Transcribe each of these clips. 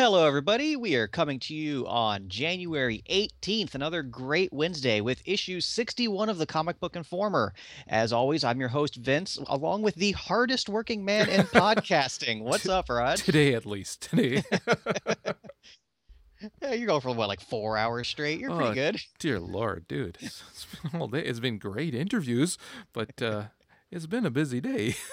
Hello, everybody. We are coming to you on January 18th, another great Wednesday with issue 61 of the Comic Book Informer. As always, I'm your host, Vince, along with the hardest working man in podcasting. What's up, Rod? Today, at least. Today. yeah, you're going for what, like four hours straight? You're pretty Oh, good. Dear Lord, dude. It's, it's been all day. It's been great interviews, but uh, it's been a busy day.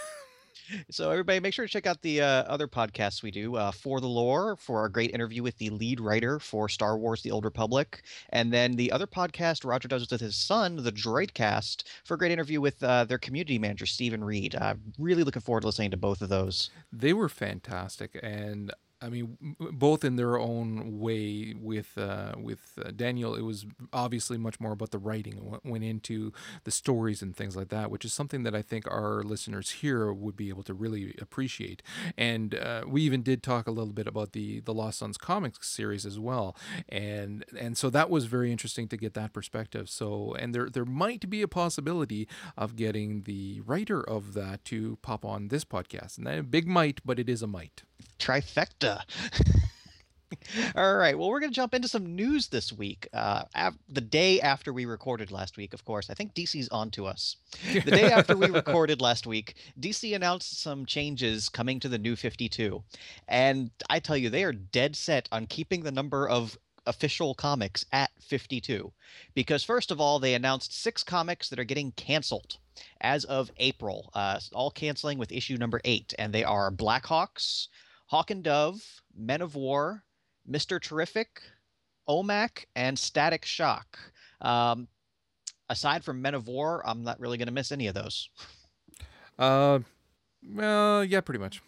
So, everybody, make sure to check out the uh, other podcasts we do uh, For the Lore, for our great interview with the lead writer for Star Wars The Old Republic. And then the other podcast Roger does with his son, The Droidcast, for a great interview with uh, their community manager, Stephen Reed. I'm really looking forward to listening to both of those. They were fantastic, and I mean, both in their own way. With uh, with uh, Daniel, it was obviously much more about the writing, what went into the stories and things like that, which is something that I think our listeners here would be able to really appreciate. And uh, we even did talk a little bit about the the Lost Sons comics series as well, and and so that was very interesting to get that perspective. So, and there there might be a possibility of getting the writer of that to pop on this podcast, and that a big might, but it is a might. Trifecta. All right. Well, we're going to jump into some news this week. Uh, av- the day after we recorded last week, of course. I think DC's on to us. The day after we recorded last week, DC announced some changes coming to the new 52. And I tell you, they are dead set on keeping the number of official comics at 52. Because, first of all, they announced six comics that are getting canceled as of April, uh, all canceling with issue number eight. And they are Blackhawks, Hawk and Dove, Men of War, Mr. Terrific, OMAC, and Static Shock. Um, aside from Men of War, I'm not really going to miss any of those. Uh, well, yeah, pretty much.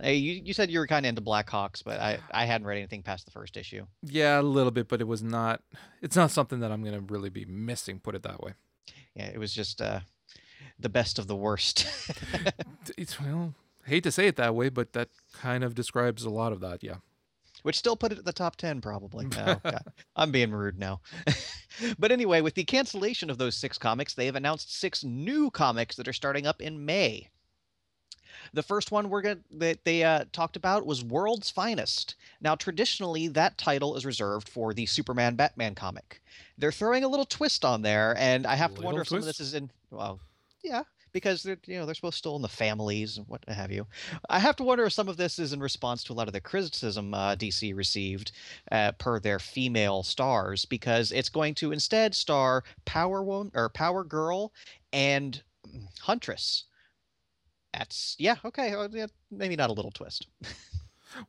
Hey, you, you said you were kind of into Blackhawks, but I, I hadn't read anything past the first issue. Yeah, a little bit, but it was not. It's not something that I'm gonna really be missing. Put it that way. Yeah, it was just uh, the best of the worst. It's well, hate to say it that way, but that kind of describes a lot of that. Yeah. which still put it at the top 10 probably. No, God, i'm being rude now. But anyway with the cancellation of those six comics they have announced six new comics that are starting up in may. The first one we're gonna, that they uh, talked about was world's finest. Now traditionally that title is reserved for the superman batman comic. They're throwing a little twist on there and i have to wonder if some of this is in well yeah because they're you know they're supposed to still in the families and what have you I have to wonder if some of this is in response to a lot of the criticism uh, DC received uh, per their female stars, because it's going to instead star Power Woman or Power Girl and mm, Huntress. That's yeah okay yeah, maybe not a little twist.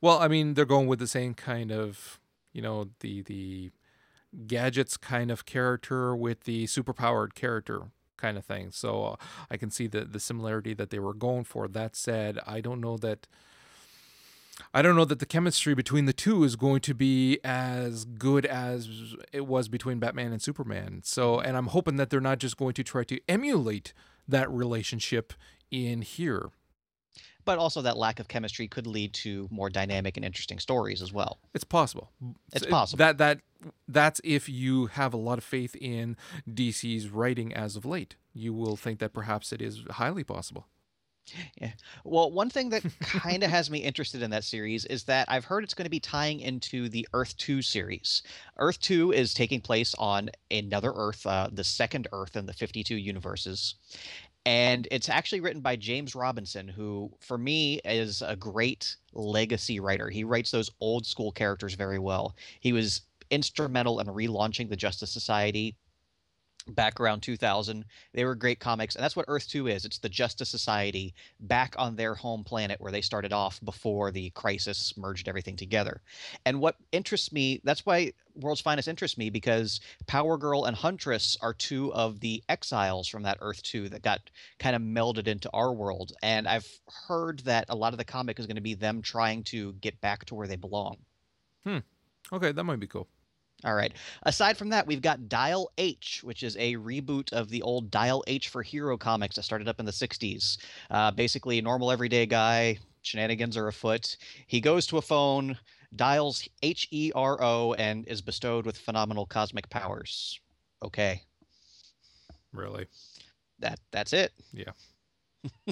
Well, I mean, they're going with the same kind of, you know, the the gadgets kind of character with the superpowered character kind of thing. So uh, I can see the the similarity that they were going for. That said, I don't know that. I don't know that the chemistry between the two is going to be as good as it was between Batman and Superman. So, and I'm hoping that they're not just going to try to emulate that relationship in here. But also that lack of chemistry could lead to more dynamic and interesting stories as well. It's possible. It's it- possible. That that that's if you have a lot of faith in DC's writing as of late. You will think that perhaps it is highly possible. Yeah. Well, one thing that kind of has me interested in that series is that I've heard it's going to be tying into the Earth 2 series. Earth 2 is taking place on another Earth, uh, the second Earth in the 52 universes. And it's actually written by James Robinson, who, for me, is a great legacy writer. He writes those old school characters very well. He was instrumental in relaunching the Justice Society back around 2000. They were great comics, and that's what Earth 2 is. It's the Justice Society back on their home planet where they started off before the crisis merged everything together. And what interests me, that's why World's Finest interests me because Power Girl and Huntress are two of the exiles from that Earth 2 that got kind of melded into our world. And I've heard that a lot of the comic is going to be them trying to get back to where they belong. Hmm. Okay, that might be cool. All right. Aside from that, we've got Dial H, which is a reboot of the old Dial H for Hero comics that started up in the 60s. Uh, basically, a normal everyday guy, shenanigans are afoot. He goes to a phone, dials H E R O, and is bestowed with phenomenal cosmic powers. Okay. Really? That that's it. Yeah.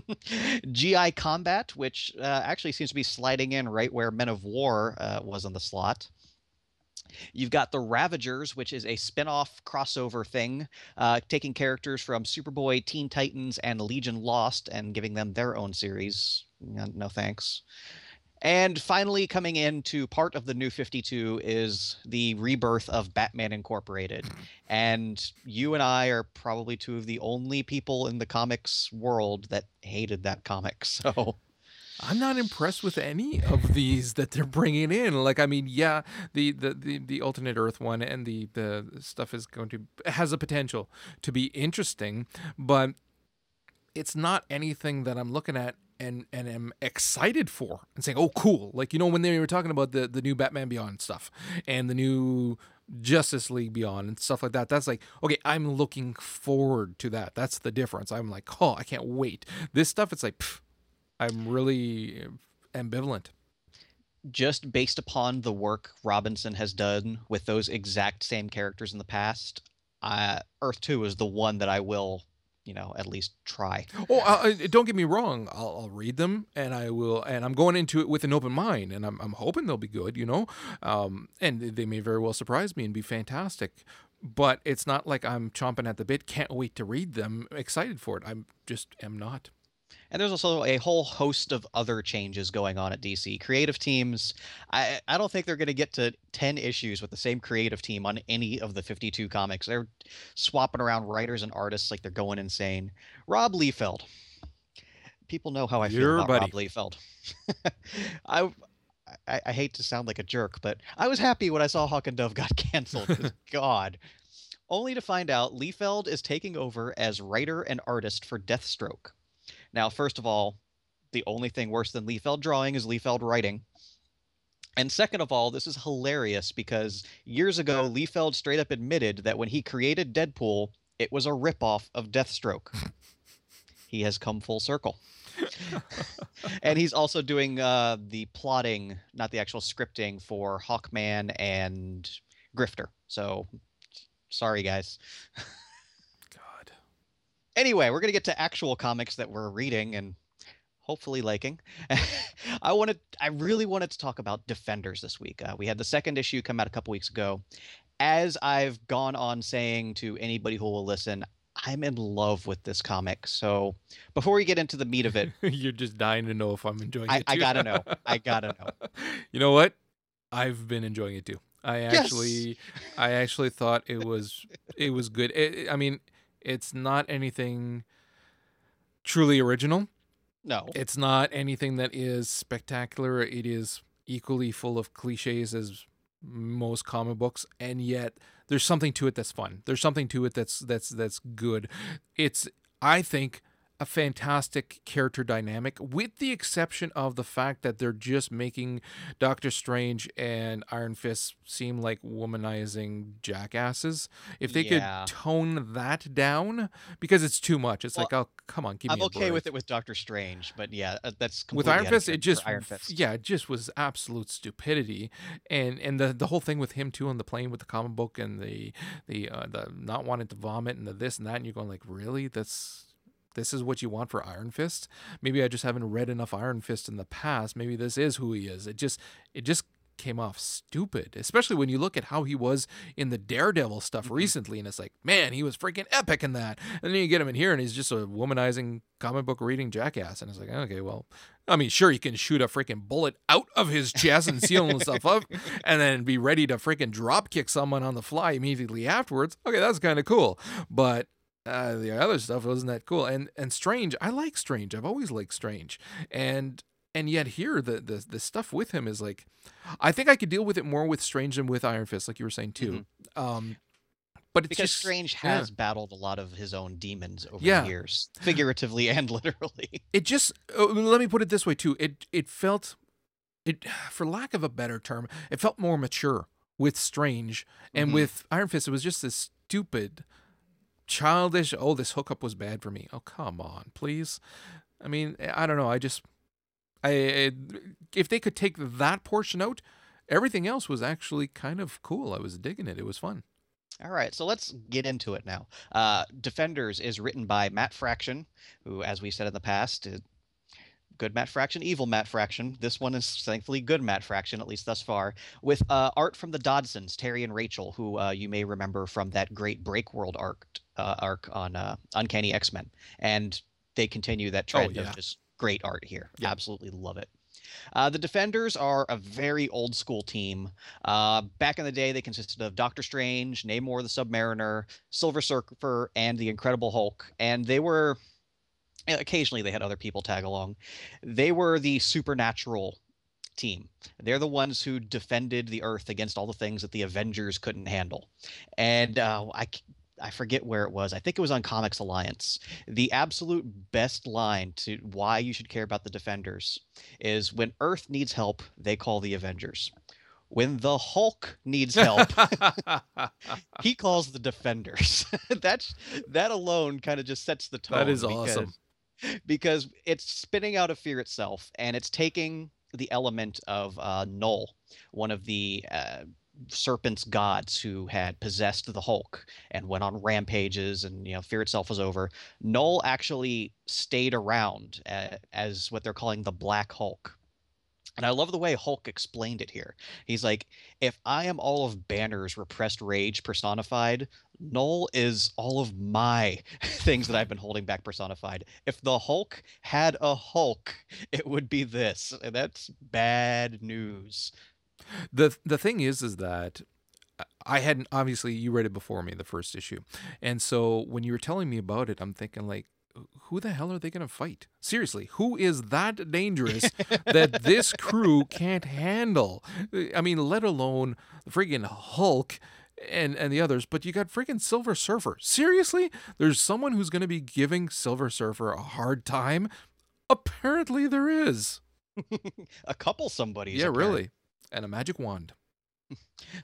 GI Combat, which uh, actually seems to be sliding in right where Men of War uh, was in the slot. You've got the Ravagers, which is a spin-off crossover thing, uh, taking characters from Superboy, Teen Titans, and Legion Lost and giving them their own series. No, no thanks. And finally, coming into part of the new 52 is the rebirth of Batman Incorporated. And you and I are probably two of the only people in the comics world that hated that comic. So I'm not impressed with any of these that they're bringing in. Like, I mean, yeah, the the the, the alternate Earth one and the the stuff is going to has a potential to be interesting, but it's not anything that I'm looking at and and am excited for and saying, "Oh, cool!" Like you know when they were talking about the the new Batman Beyond stuff and the new Justice League Beyond and stuff like that. That's like, okay, I'm looking forward to that. That's the difference. I'm like, oh, I can't wait. This stuff, it's like, I'm really ambivalent. just based upon the work Robinson has done with those exact same characters in the past, uh, Earth Two is the one that I will, you know, at least try. Oh, uh, uh, don't get me wrong. I'll, I'll read them, and I will, and I'm going into it with an open mind, and I'm, I'm hoping they'll be good, you know, um, and they may very well surprise me and be fantastic. But it's not like I'm chomping at the bit. Can't wait to read them. Excited for it. I'm just am not. And there's also a whole host of other changes going on at DC. Creative teams, I, I don't think they're going to get to 10 issues with the same creative team on any of the 52 comics. They're swapping around writers and artists like they're going insane. Rob Liefeld. People know how I feel Your about buddy. Rob Liefeld. I, I I hate to sound like a jerk, but I was happy when I saw Hawk and Dove got canceled. God. Only to find out Liefeld is taking over as writer and artist for Deathstroke. Now, first of all, the only thing worse than Liefeld drawing is Liefeld writing. And second of all, this is hilarious because years ago, Liefeld straight up admitted that when he created Deadpool, it was a ripoff of Deathstroke. he has come full circle. and he's also doing uh, the plotting, not the actual scripting, for Hawkman and Grifter. So, sorry, guys. Anyway, we're gonna get to actual comics that we're reading and hopefully liking. I wanted, I really wanted to talk about Defenders this week. Uh, we had the second issue come out a couple weeks ago. As I've gone on saying to anybody who will listen, I'm in love with this comic. So before we get into the meat of it, You're just dying to know if I'm enjoying I, it. I gotta know. I gotta know. you know what? I've been enjoying it too. I Yes! actually, I actually thought it was, it was good. It, I mean, it's not anything truly original. No, It's not anything that is spectacular. It is equally full of cliches as most comic books, and yet there's something to it that's fun. There's something to it that's that's that's good. It's I think a fantastic character dynamic, with the exception of the fact that they're just making Doctor Strange and Iron Fist seem like womanizing jackasses. If they Yeah. could tone that down, because it's too much. It's like, oh, come on, give I'm me a okay break with it with Doctor Strange, but yeah, uh, that's with Iron Fist, it just Fist. yeah, it just was absolute stupidity, and and the the whole thing with him too on the plane with the comic book and the the uh, the not wanting to vomit and the this and that, and you're going like, really, that's this is what you want for Iron Fist? Maybe I just haven't read enough Iron Fist in the past. Maybe this is who he is. It just it just came off stupid, especially when you look at how he was in the Daredevil stuff Mhm. recently, and it's like, man, he was freaking epic in that. And then you get him in here, and he's just a womanizing comic book reading jackass, and it's like, okay, well, I mean, sure, he can shoot a freaking bullet out of his chest and seal himself up, and then be ready to freaking drop kick someone on the fly immediately afterwards. Okay, that's kind of cool, but. Uh, the other stuff wasn't that cool, and and Strange. I like Strange. I've always liked Strange, and and yet here the the the stuff with him is like, I think I could deal with it more with Strange than with Iron Fist, like you were saying too. Um, but it's because just, Strange yeah. has battled a lot of his own demons over Yeah. the years, figuratively and literally. it just uh, let me put it this way too it it felt it for lack of a better term it felt more mature with Strange, and Mhm. with Iron Fist, it was just this stupid, childish. Oh, this hookup was bad for me. Oh, come on, please. I mean, eh, I don't know. I just, I, I if they could take that portion out, everything else was actually kind of cool. I was digging it. It was fun. All right, so let's get into it now. Uh, Defenders is written by Matt Fraction, who, as we said in the past, is good Matt Fraction, evil Matt Fraction. This one is thankfully good Matt Fraction, at least thus far, with uh, art from the Dodsons, Terry and Rachel, who uh, you may remember from that great Break World arc, uh, arc on uh, Uncanny X Men, and they continue that trend yeah. of just great art here. Yeah. Absolutely love it. Uh, the Defenders are a very old school team. Uh, back in the day, they consisted of Doctor Strange, Namor the Submariner, Silver Surfer, and the Incredible Hulk. And they were, occasionally, they had other people tag along. They were the supernatural team. They're the ones who defended the Earth against all the things that the Avengers couldn't handle. And uh, I, I forget where it was. I think it was on Comics Alliance. The absolute best line to why you should care about the Defenders is when Earth needs help, they call the Avengers. When the Hulk needs help, he calls the Defenders. That's that alone kind of just sets the tone. That is awesome. Because it's spinning out of fear itself, and it's taking the element of uh, Nul, one of the uh, serpent's gods who had possessed the Hulk and went on rampages, and you know, fear itself was over. Nul actually stayed around uh, as what they're calling the Black Hulk. And I love the way Hulk explained it here. He's like, if I am all of Banner's repressed rage personified, Nul is all of my things that I've been holding back personified. If the Hulk had a Hulk, it would be this. And that's bad news. the the thing is is that I hadn't obviously you read it before me the first issue. And so when you were telling me about it, I'm thinking like who the hell are they going to fight? Seriously, who is that dangerous that this crew can't handle? I mean, let alone the friggin' Hulk and and the others, but you got friggin' Silver Surfer. Seriously? There's someone who's going to be giving Silver Surfer a hard time? Apparently there is. a couple somebodies. yeah, really. And a magic wand.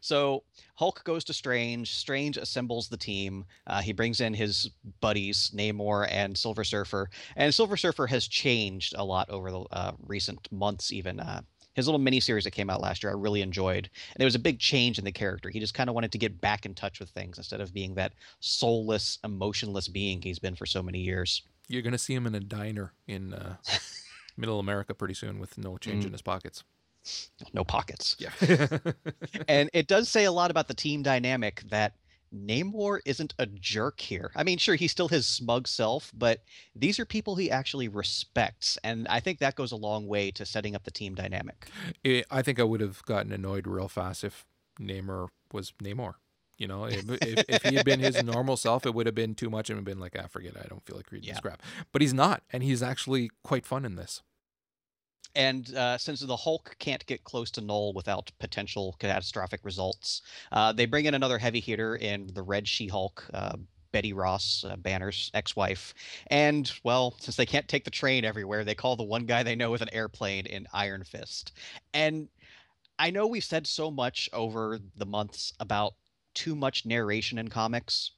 So Hulk goes to Strange. Strange assembles the team. Uh, he brings in his buddies, Namor and Silver Surfer. And Silver Surfer has changed a lot over the uh, recent months, even. Uh, his little mini series that came out last year, I really enjoyed. And it was a big change in the character. He just kind of wanted to get back in touch with things instead of being that soulless, emotionless being he's been for so many years. You're gonna see him in a diner in uh, Middle America pretty soon with no change in Mm. his pockets. No pockets. Yeah. and it does say a lot about the team dynamic that Namor isn't a jerk here. I mean, sure, he's still his smug self, but these are people he actually respects. And I think that goes a long way to setting up the team dynamic. It- I think I would have gotten annoyed real fast if Namor was Namor. You know, if, if, if he had been his normal self, it would have been too much and been like, ah, forget it. I don't feel like reading Yeah. this crap. But he's not, and he's actually quite fun in this. And uh, since the Hulk can't get close to Nul without potential catastrophic results, uh, they bring in another heavy hitter in the Red She Hulk, uh, Betty Ross, uh, Banner's ex wife. And, well, since they can't take the train everywhere, they call the one guy they know with an airplane in Iron Fist. And I know we've said so much over the months about too much narration in comics.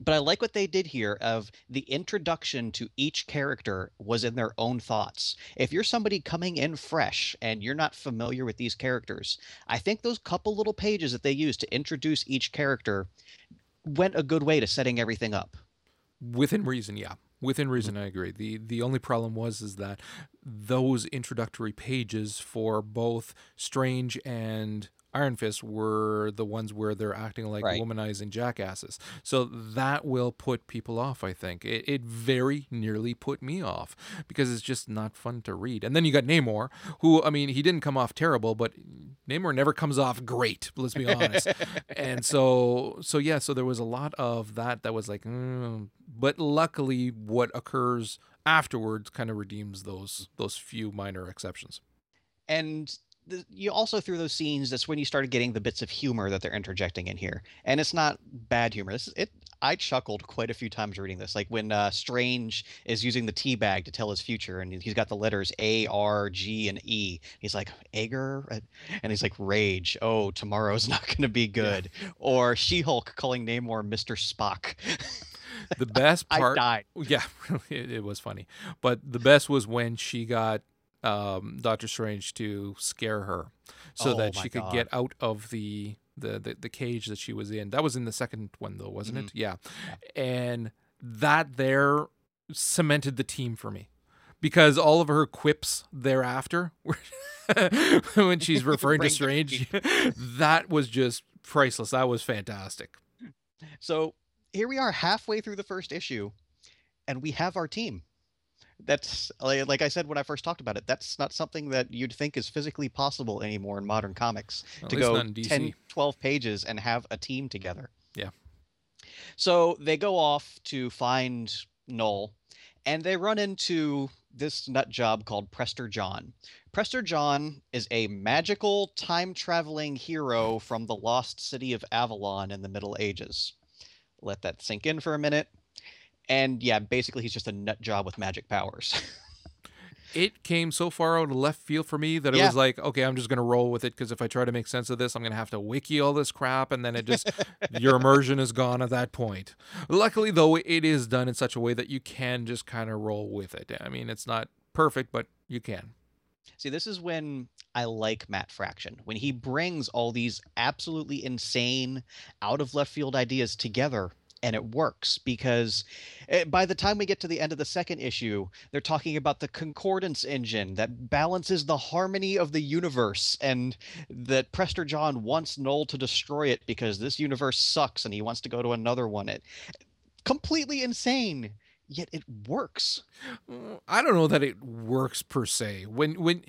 But I like what they did here of the introduction to each character was in their own thoughts. If you're somebody coming in fresh and you're not familiar with these characters, I think those couple little pages that they used to introduce each character went a good way to setting everything up. Within reason, yeah. Within mm-hmm. reason, I agree. the The only problem was is that those introductory pages for both Strange and Iron Fist were the ones where they're acting like Right. womanizing jackasses. So that will put people off, I think. It, it very nearly put me off because it's just not fun to read. And then you got Namor, who, I mean, he didn't come off terrible, but Namor never comes off great, let's be honest. and so, so yeah, so there was a lot of that that was like, mm, but luckily what occurs afterwards kind of redeems those those few minor exceptions. and the, you also through those scenes that's when you started getting the bits of humor that they're interjecting in here and it's not bad humor this is, it I chuckled quite a few times reading this. Like when uh, Strange is using the tea bag to tell his future, and he's got the letters A, R, G, and E. He's like Ager, and he's like Rage. Oh, tomorrow's not going to be good. Yeah. Or She-Hulk calling Namor Mister Spock. The best part, I died. Yeah, it, it was funny. But the best was when she got um, Doctor Strange to scare her, so Oh that she could God. get out of the, the the the cage that she was in. That was in the second one, though, wasn't it? Yeah, and that there cemented the team for me because all of her quips thereafter, when she's referring to Strange, that was just priceless. That was fantastic. So here we are halfway through the first issue, and we have our team. That's like, I said when I first talked about it. That's not something that you'd think is physically possible anymore in modern comics At to go not 10, 12 pages and have a team together. Yeah. So they go off to find Nul, and they run into this nut job called Prester John. Prester John is a magical time traveling hero from the lost city of Avalon in the Middle Ages. Let that sink in for a minute. And yeah, basically he's just a nut job with magic powers. it came so far out of left field for me that it Yeah. was like, okay, I'm just gonna roll with it because if I try to make sense of this, I'm gonna have to wiki all this crap, and then it just your immersion is gone at that point. Luckily, though, it is done in such a way that you can just kind of roll with it. I mean, it's not perfect, but you can. See, this is when I like Matt Fraction. When he brings all these absolutely insane, out of left field ideas together and it works because eh, by the time we get to the end of the second issue, they're talking about the concordance engine that balances the harmony of the universe and that Prester John wants Nul to destroy it because this universe sucks and he wants to go to another one. It completely insane, yet it works. I don't know that it works per se. When when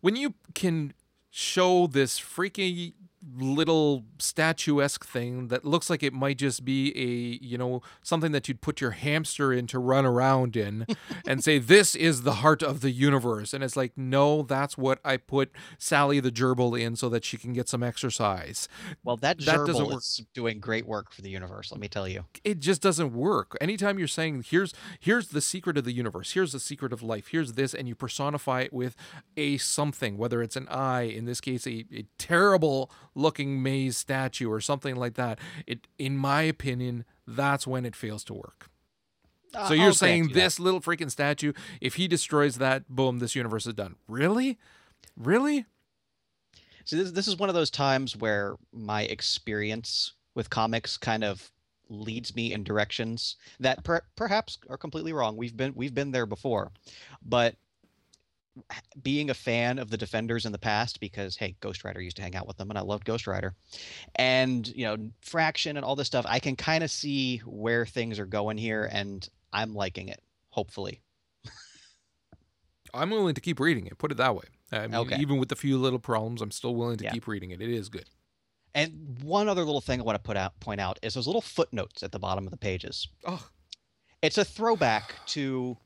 when you can show this freaky little statuesque thing that looks like it might just be a you know something that you'd put your hamster in to run around in and say this is the heart of the universe and it's like no that's what i put sally the gerbil in so that she can get some exercise Well, that That doesn't gerbil work. is doing great work for the universe, let me tell you. it just doesn't work. Anytime you're saying here's here's the secret of the universe, here's the secret of life, here's this, and you personify it with a something, whether it's an eye, in this case, a, a terrible looking maze statue or something like that. It, in my opinion, that's when it fails to work. Uh, So you're grant saying you that. this little freaking statue, if he destroys that, boom, this universe is done. Really? Really? See, this, this is one of those times where my experience with comics kind of leads me in directions that per- perhaps are completely wrong. We've been we've been there before, but being a fan of the Defenders in the past, because hey, Ghost Rider used to hang out with them, and I loved Ghost Rider, and you know Fraction and all this stuff, I can kind of see where things are going here, and I'm liking it. Hopefully, I'm willing to keep reading it. Put it that way. I mean, Okay. even with the few little problems, I'm still willing to Yeah. keep reading it. It is good. and one other little thing I want to put out point out is those little footnotes at the bottom of the pages. Oh, it's a throwback to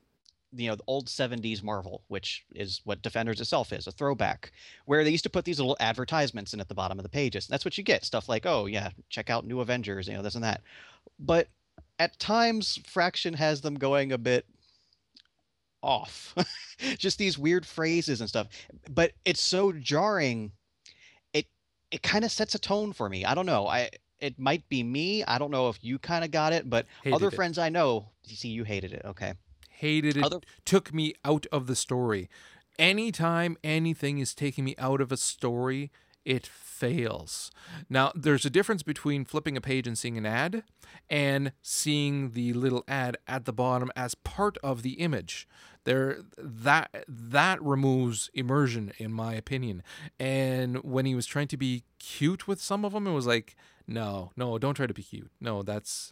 you know the old 70s marvel which is what defenders itself is a throwback where they used to put these little advertisements in at the bottom of the pages that's what you get stuff like oh yeah check out new avengers you know this and that but at times fraction has them going a bit off just these weird phrases and stuff but it's so jarring it it kind of sets a tone for me i don't know i it might be me i don't know if you kind of got it but Hated other it. friends I know, you see, you hated it. Okay. Hated it. Other- Took me out of the story. Anytime anything is taking me out of a story, it fails. Now, there's a difference between flipping a page and seeing an ad and seeing the little ad at the bottom as part of the image. There that that removes immersion in my opinion. And when he was trying to be cute with some of them, it was like, no, no, don't try to be cute. No, that's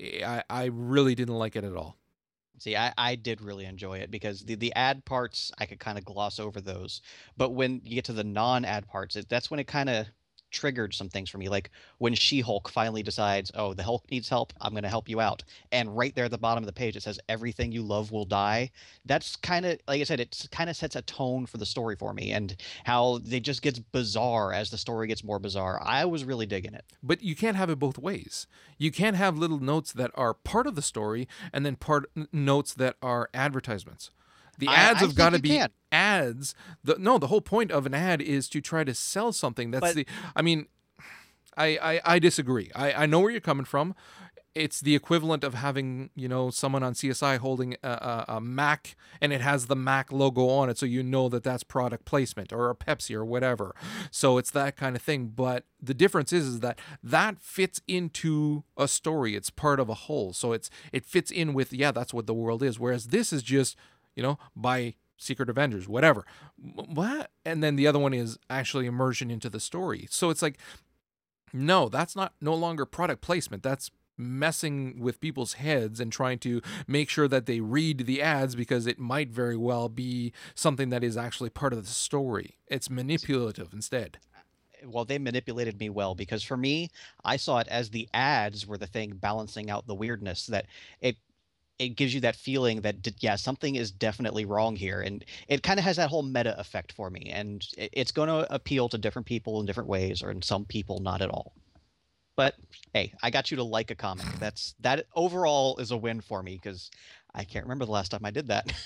I I really didn't like it at all. See, I, I did really enjoy it because the, the ad parts, I could kind of gloss over those. But when you get to the non ad parts, it, that's when it kind of triggered some things for me. Like when She Hulk finally decides, oh, the Hulk needs help, I'm going to help you out. And right there at the bottom of the page, it says, everything you love will die. That's kind of, like I said, it kind of sets a tone for the story for me and how it just gets bizarre as the story gets more bizarre. I was really digging it. But you can't have it both ways. You can't have little notes that are part of the story and then part notes that are advertisements. The ads I have got to be can. ads. The, no, the whole point of an ad is to try to sell something. That's But- the. I mean, I, I I disagree. I I know where you're coming from. It's the equivalent of having you know someone on CSI holding a, a, a Mac and it has the Mac logo on it, so you know that that's product placement or a Pepsi or whatever. So it's that kind of thing. But the difference is, is that that fits into a story. It's part of a whole. So it's it fits in with yeah, that's what the world is. Whereas this is just you know by Secret Avengers, whatever. What? And then the other one is actually immersion into the story. So it's like, no, that's not no longer product placement. That's messing with people's heads and trying to make sure that they read the ads because it might very well be something that is actually part of the story. It's manipulative instead. well they manipulated me well because for me i saw it as the ads were the thing balancing out the weirdness that it it gives you that feeling that yeah something is definitely wrong here and it kind of has that whole meta effect for me and it's going to appeal to different people in different ways or in some people not at all but hey i got you to like a comic that's that overall is a win for me because i can't remember the last time i did that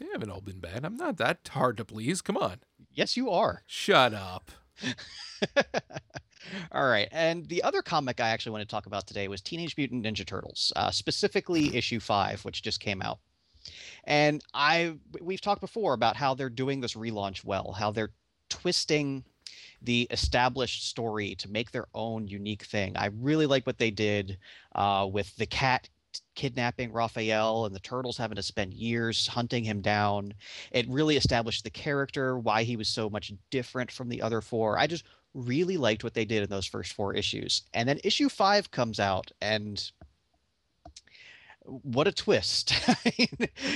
They haven't all been bad. I'm not that hard to please. Come on. yes you are Shut up. All right. And the other comic I actually want to talk about today was Teenage Mutant Ninja Turtles, uh, specifically issue five, which just came out. And I we've talked before about how they're doing this relaunch well, how they're twisting the established story to make their own unique thing. I really like what they did uh, with the cat kidnapping Raphael and the turtles having to spend years hunting him down. It really established the character, why he was so much different from the other four. I just really liked what they did in those first four issues. And then issue five comes out, and what a twist!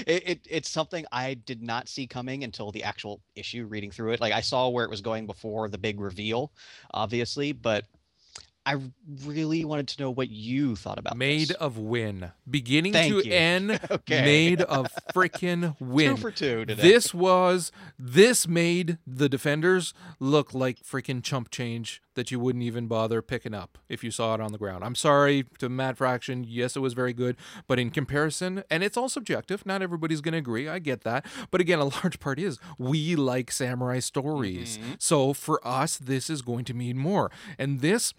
It, it, it's something I did not see coming until the actual issue. Reading through it, like I saw where it was going before the big reveal, obviously, but I really wanted to know what you thought about Made this. of win. Beginning Thank to you. end, Okay. made of freaking win. two for two today. This was this made the defenders look like freaking chump change that you wouldn't even bother picking up if you saw it on the ground. I'm sorry to Mad Fraction. Yes, it was very good, but in comparison, and it's all subjective. Not everybody's going to agree. I get that, but again, a large part is we like samurai stories. Mm-hmm. So for us, this is going to mean more. And this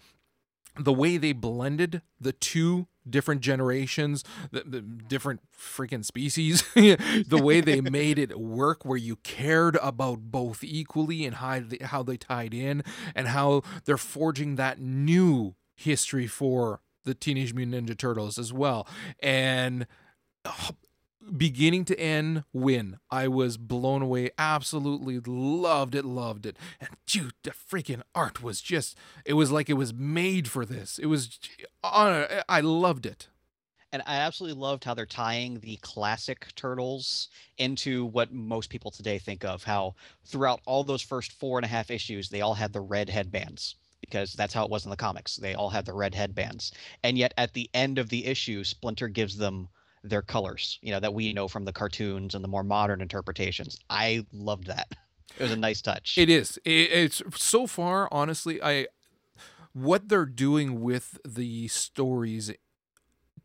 the way they blended the two different generations, the, the different freaking species, the way they made it work, where you cared about both equally and how they, how they tied in, and how they're forging that new history for the Teenage Mutant Ninja Turtles as well. And uh, beginning to end win i was blown away. Absolutely loved it loved it. And dude the freaking art was just it was like it was made for this. It was uh, i loved it. And I absolutely loved how they're tying the classic turtles into what most people today think of. How throughout all those first four and a half issues, they all had the red headbands because that's how it was in the comics. They all had the red headbands, and yet at the end of the issue, Splinter gives them their colors. You know that we know from the cartoons and the more modern interpretations. I loved that. It was a nice touch. it is it's so far honestly i what they're doing with the stories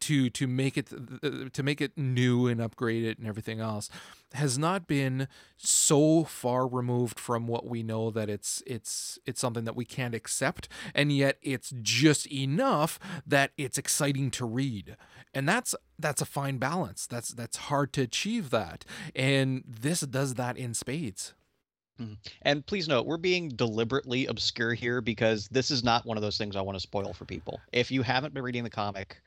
to to make it uh, to make it new and upgrade it and everything else has not been so far removed from what we know that it's it's it's something that we can't accept. And yet it's just enough that it's exciting to read. And that's that's a fine balance. That's that's hard to achieve that. And this does that in spades. And please note, we're being deliberately obscure here because this is not one of those things I want to spoil for people. If you haven't been reading the comic,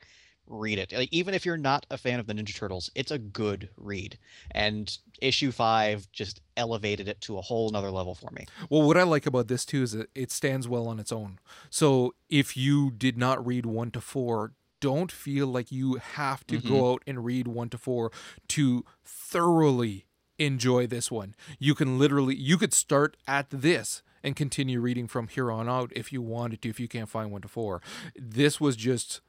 read it. Like, even if you're not a fan of the Ninja Turtles, it's a good read. And issue five just elevated it to a whole nother level for me. Well, what I like about this too is that it stands well on its own. So if you did not read one to four, don't feel like you have to go mm-hmm. out and read one to four to thoroughly enjoy this one. You can literally you could start at this and continue reading from here on out if you wanted to, if you can't find one to four. This was just,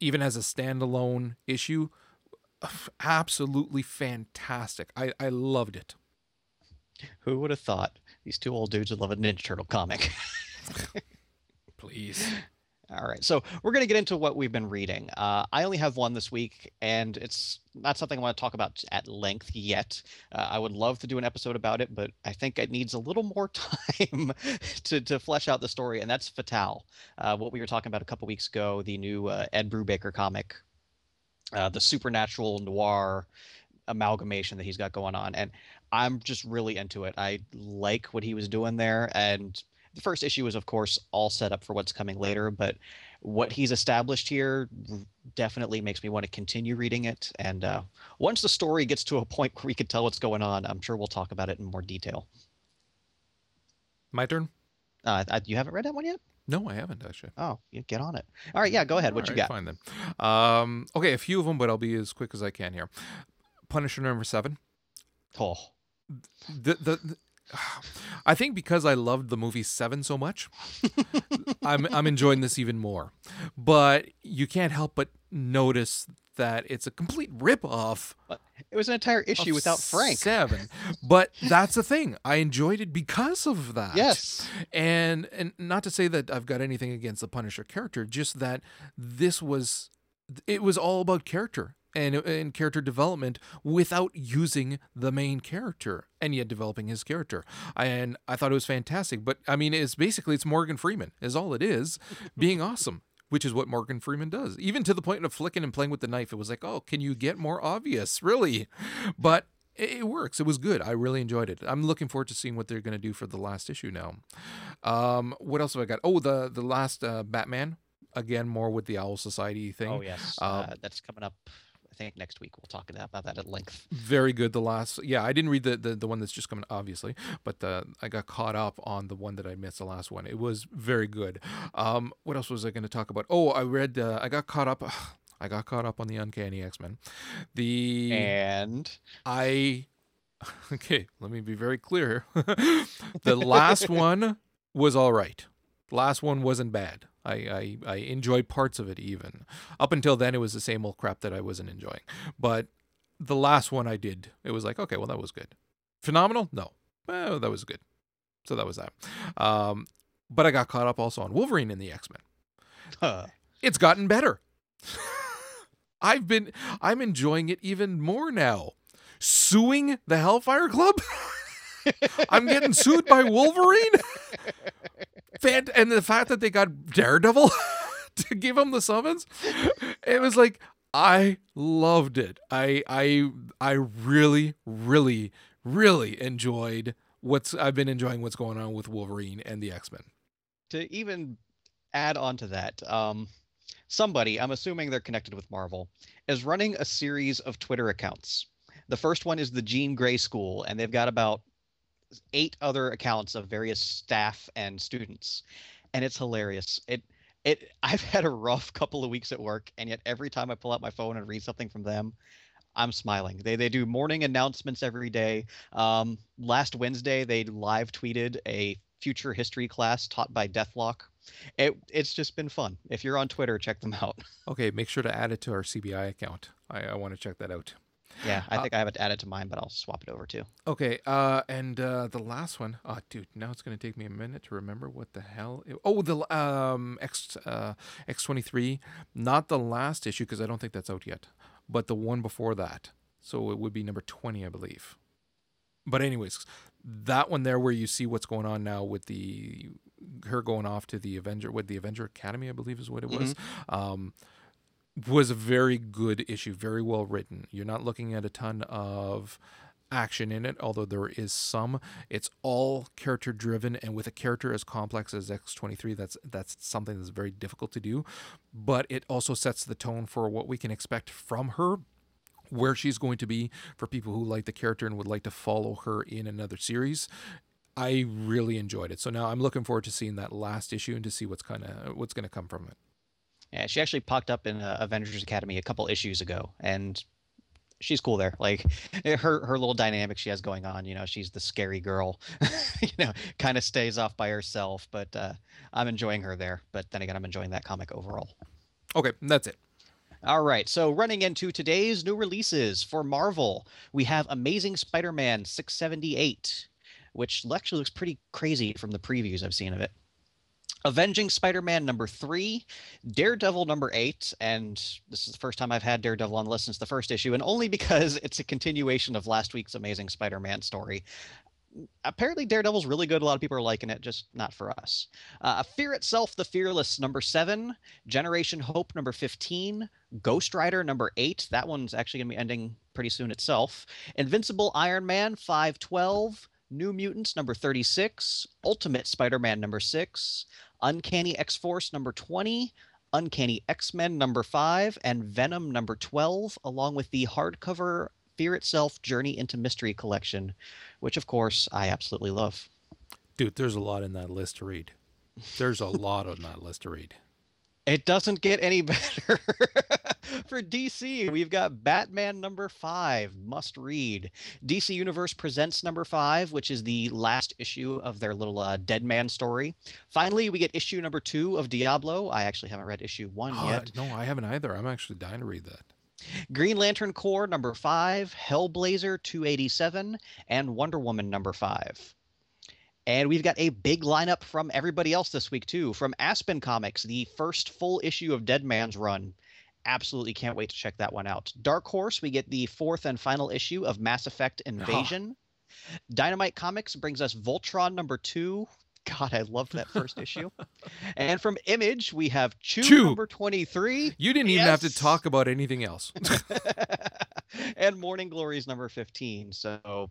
even as a standalone issue, absolutely fantastic. I, I loved it. Who would have thought these two old dudes would love a Ninja Turtle comic? Please. All right, so we're going to get into what we've been reading. Uh, I only have one this week, and it's not something I want to talk about at length yet. Uh, I would love to do an episode about it, but I think it needs a little more time to, to flesh out the story, and that's Fatal, uh, what we were talking about a couple weeks ago, the new uh, Ed Brubaker comic, uh, the supernatural noir amalgamation that he's got going on. And I'm just really into it. I like what he was doing there, and the first issue is of course all set up for what's coming later but what he's established here definitely makes me want to continue reading it and uh, once the story gets to a point where we can tell what's going on i'm sure we'll talk about it in more detail my turn uh, you haven't read that one yet no, I haven't actually. Oh, you get on it. All right, yeah, go ahead. What All you right, got? Fine then. Um, okay, a few of them, but I'll be as quick as I can here. Punisher number seven. Oh, the, the, the I think because I loved the movie Seven so much, I'm I'm enjoying this even more. But you can't help but notice that it's a complete ripoff. Uh, it was an entire issue without Frank. Seven, but that's the thing. I enjoyed it because of that. Yes, and and not to say that I've got anything against the Punisher character, just that this was it was all about character and, and character development without using the main character and yet developing his character. And I thought it was fantastic. But I mean, it's basically it's Morgan Freeman is all it is, being awesome. Which is what Morgan Freeman does. Even to the point of flicking and playing with the knife, it was like, oh, can you get more obvious? Really? But it works. It was good. I really enjoyed it. I'm looking forward to seeing what they're going to do for the last issue now. Um, what else have I got? Oh, the the last uh, Batman. Again, more with the Owl Society thing. Oh yes, uh, uh, that's coming up think next week we'll talk about that at length. Very good. The last, yeah, I didn't read the the, the one that's just coming, obviously, but the, I got caught up on the one that I missed, the last one. It was very good. Um, what else was I going to talk about? Oh, I read, uh, I got caught up. I got caught up on the Uncanny X Men. The and I okay. Let me be very clear. the last one was all right. Last one wasn't bad. I, I, I enjoyed parts of it even. Up until then, it was the same old crap that I wasn't enjoying. But the last one I did, it was like, okay, well, that was good. Phenomenal? No. Well, that was good. So that was that. Um, but I got caught up also on Wolverine and the X Men. Huh. It's gotten better. I've been, I'm enjoying it even more now. Suing the Hellfire Club? I'm getting sued by Wolverine? And the fact that they got Daredevil to give him the summons, it was like I loved it. I I I really really really enjoyed what's I've been enjoying what's going on with Wolverine and the X Men. To even add on to that, um, somebody I'm assuming they're connected with Marvel is running a series of Twitter accounts. The first one is the Jean Grey School, and they've got about eight other accounts of various staff and students, and it's hilarious. It it I've had a rough couple of weeks at work, and yet every time I pull out my phone and read something from them, I'm smiling. They they do morning announcements every day. Um, last Wednesday they live tweeted a future history class taught by Deathlok. It it's just been fun. If you're on Twitter, check them out. Okay, make sure to add it to our CBI account. I, I want to check that out. Yeah, I uh, think uh, I have it added to mine, but I'll swap it over too. Okay, uh, and uh, the last one, oh, dude, now it's gonna take me a minute to remember what the hell. It, oh, the um X uh, X twenty three, not the last issue because I don't think that's out yet, but the one before that. So it would be number twenty, I believe. But anyways, that one there where you see what's going on now with the her going off to the Avenger with the Avenger Academy, I believe is what it was. Mm-hmm. Um, was a very good issue, very well written. You're not looking at a ton of action in it, although there is some. It's all character driven, and with a character as complex as X23, that's that's something that's very difficult to do. But it also sets the tone for what we can expect from her. Where she's going to be for people who like the character and would like to follow her in another series. I really enjoyed it. So now I'm looking forward to seeing that last issue and to see what's kind of what's going to come from it. Yeah, she actually popped up in uh, Avengers Academy a couple issues ago, and she's cool there. Like her her little dynamic she has going on. You know, she's the scary girl. you know, kind of stays off by herself, but uh, I'm enjoying her there. But then again, I'm enjoying that comic overall. Okay, that's it. All right, so running into today's new releases for Marvel, we have Amazing Spider-Man 678, which actually looks pretty crazy from the previews I've seen of it. Avenging Spider-Man number three, Daredevil number eight, and this is the first time I've had Daredevil on the list since the first issue, and only because it's a continuation of last week's Amazing Spider-Man story. Apparently, Daredevil's really good. A lot of people are liking it, just not for us. Uh, Fear Itself, The Fearless, number seven. Generation Hope, number 15. Ghost Rider, number eight. That one's actually going to be ending pretty soon itself. Invincible Iron Man, 512. New Mutants, number 36. Ultimate Spider Man, number six. Uncanny X Force number 20, Uncanny X Men number 5, and Venom number 12, along with the hardcover Fear Itself Journey into Mystery collection, which of course I absolutely love. Dude, there's a lot in that list to read. There's a lot on that list to read. It doesn't get any better. For DC, we've got Batman number five, must read. DC Universe Presents number five, which is the last issue of their little uh, Deadman story. Finally, we get issue number two of Diablo. I actually haven't read issue one Oh, yet. no, I haven't either. I'm actually dying to read that. Green Lantern Corps number five, Hellblazer 287, and Wonder Woman number five. And we've got a big lineup from everybody else this week, too. From Aspen Comics, the first full issue of Dead Man's Run. Absolutely can't wait to check that one out. Dark Horse, we get the fourth and final issue of Mass Effect Invasion. Dynamite Comics brings us Voltron number two. God, I loved that first issue. And from Image, we have Chew, Chew. number 23. You didn't even have to talk about anything else. and Morning Glories number 15. So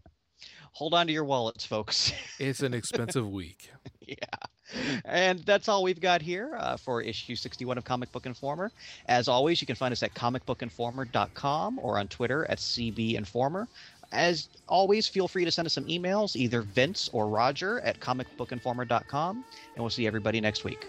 hold on to your wallets, folks. it's an expensive week. yeah. And that's all we've got here uh, for issue 61 of Comic Book Informer. As always, you can find us at comicbookinformer.com or on Twitter at CBInformer. As always, feel free to send us some emails, either Vince or Roger at comicbookinformer.com. And we'll see everybody next week.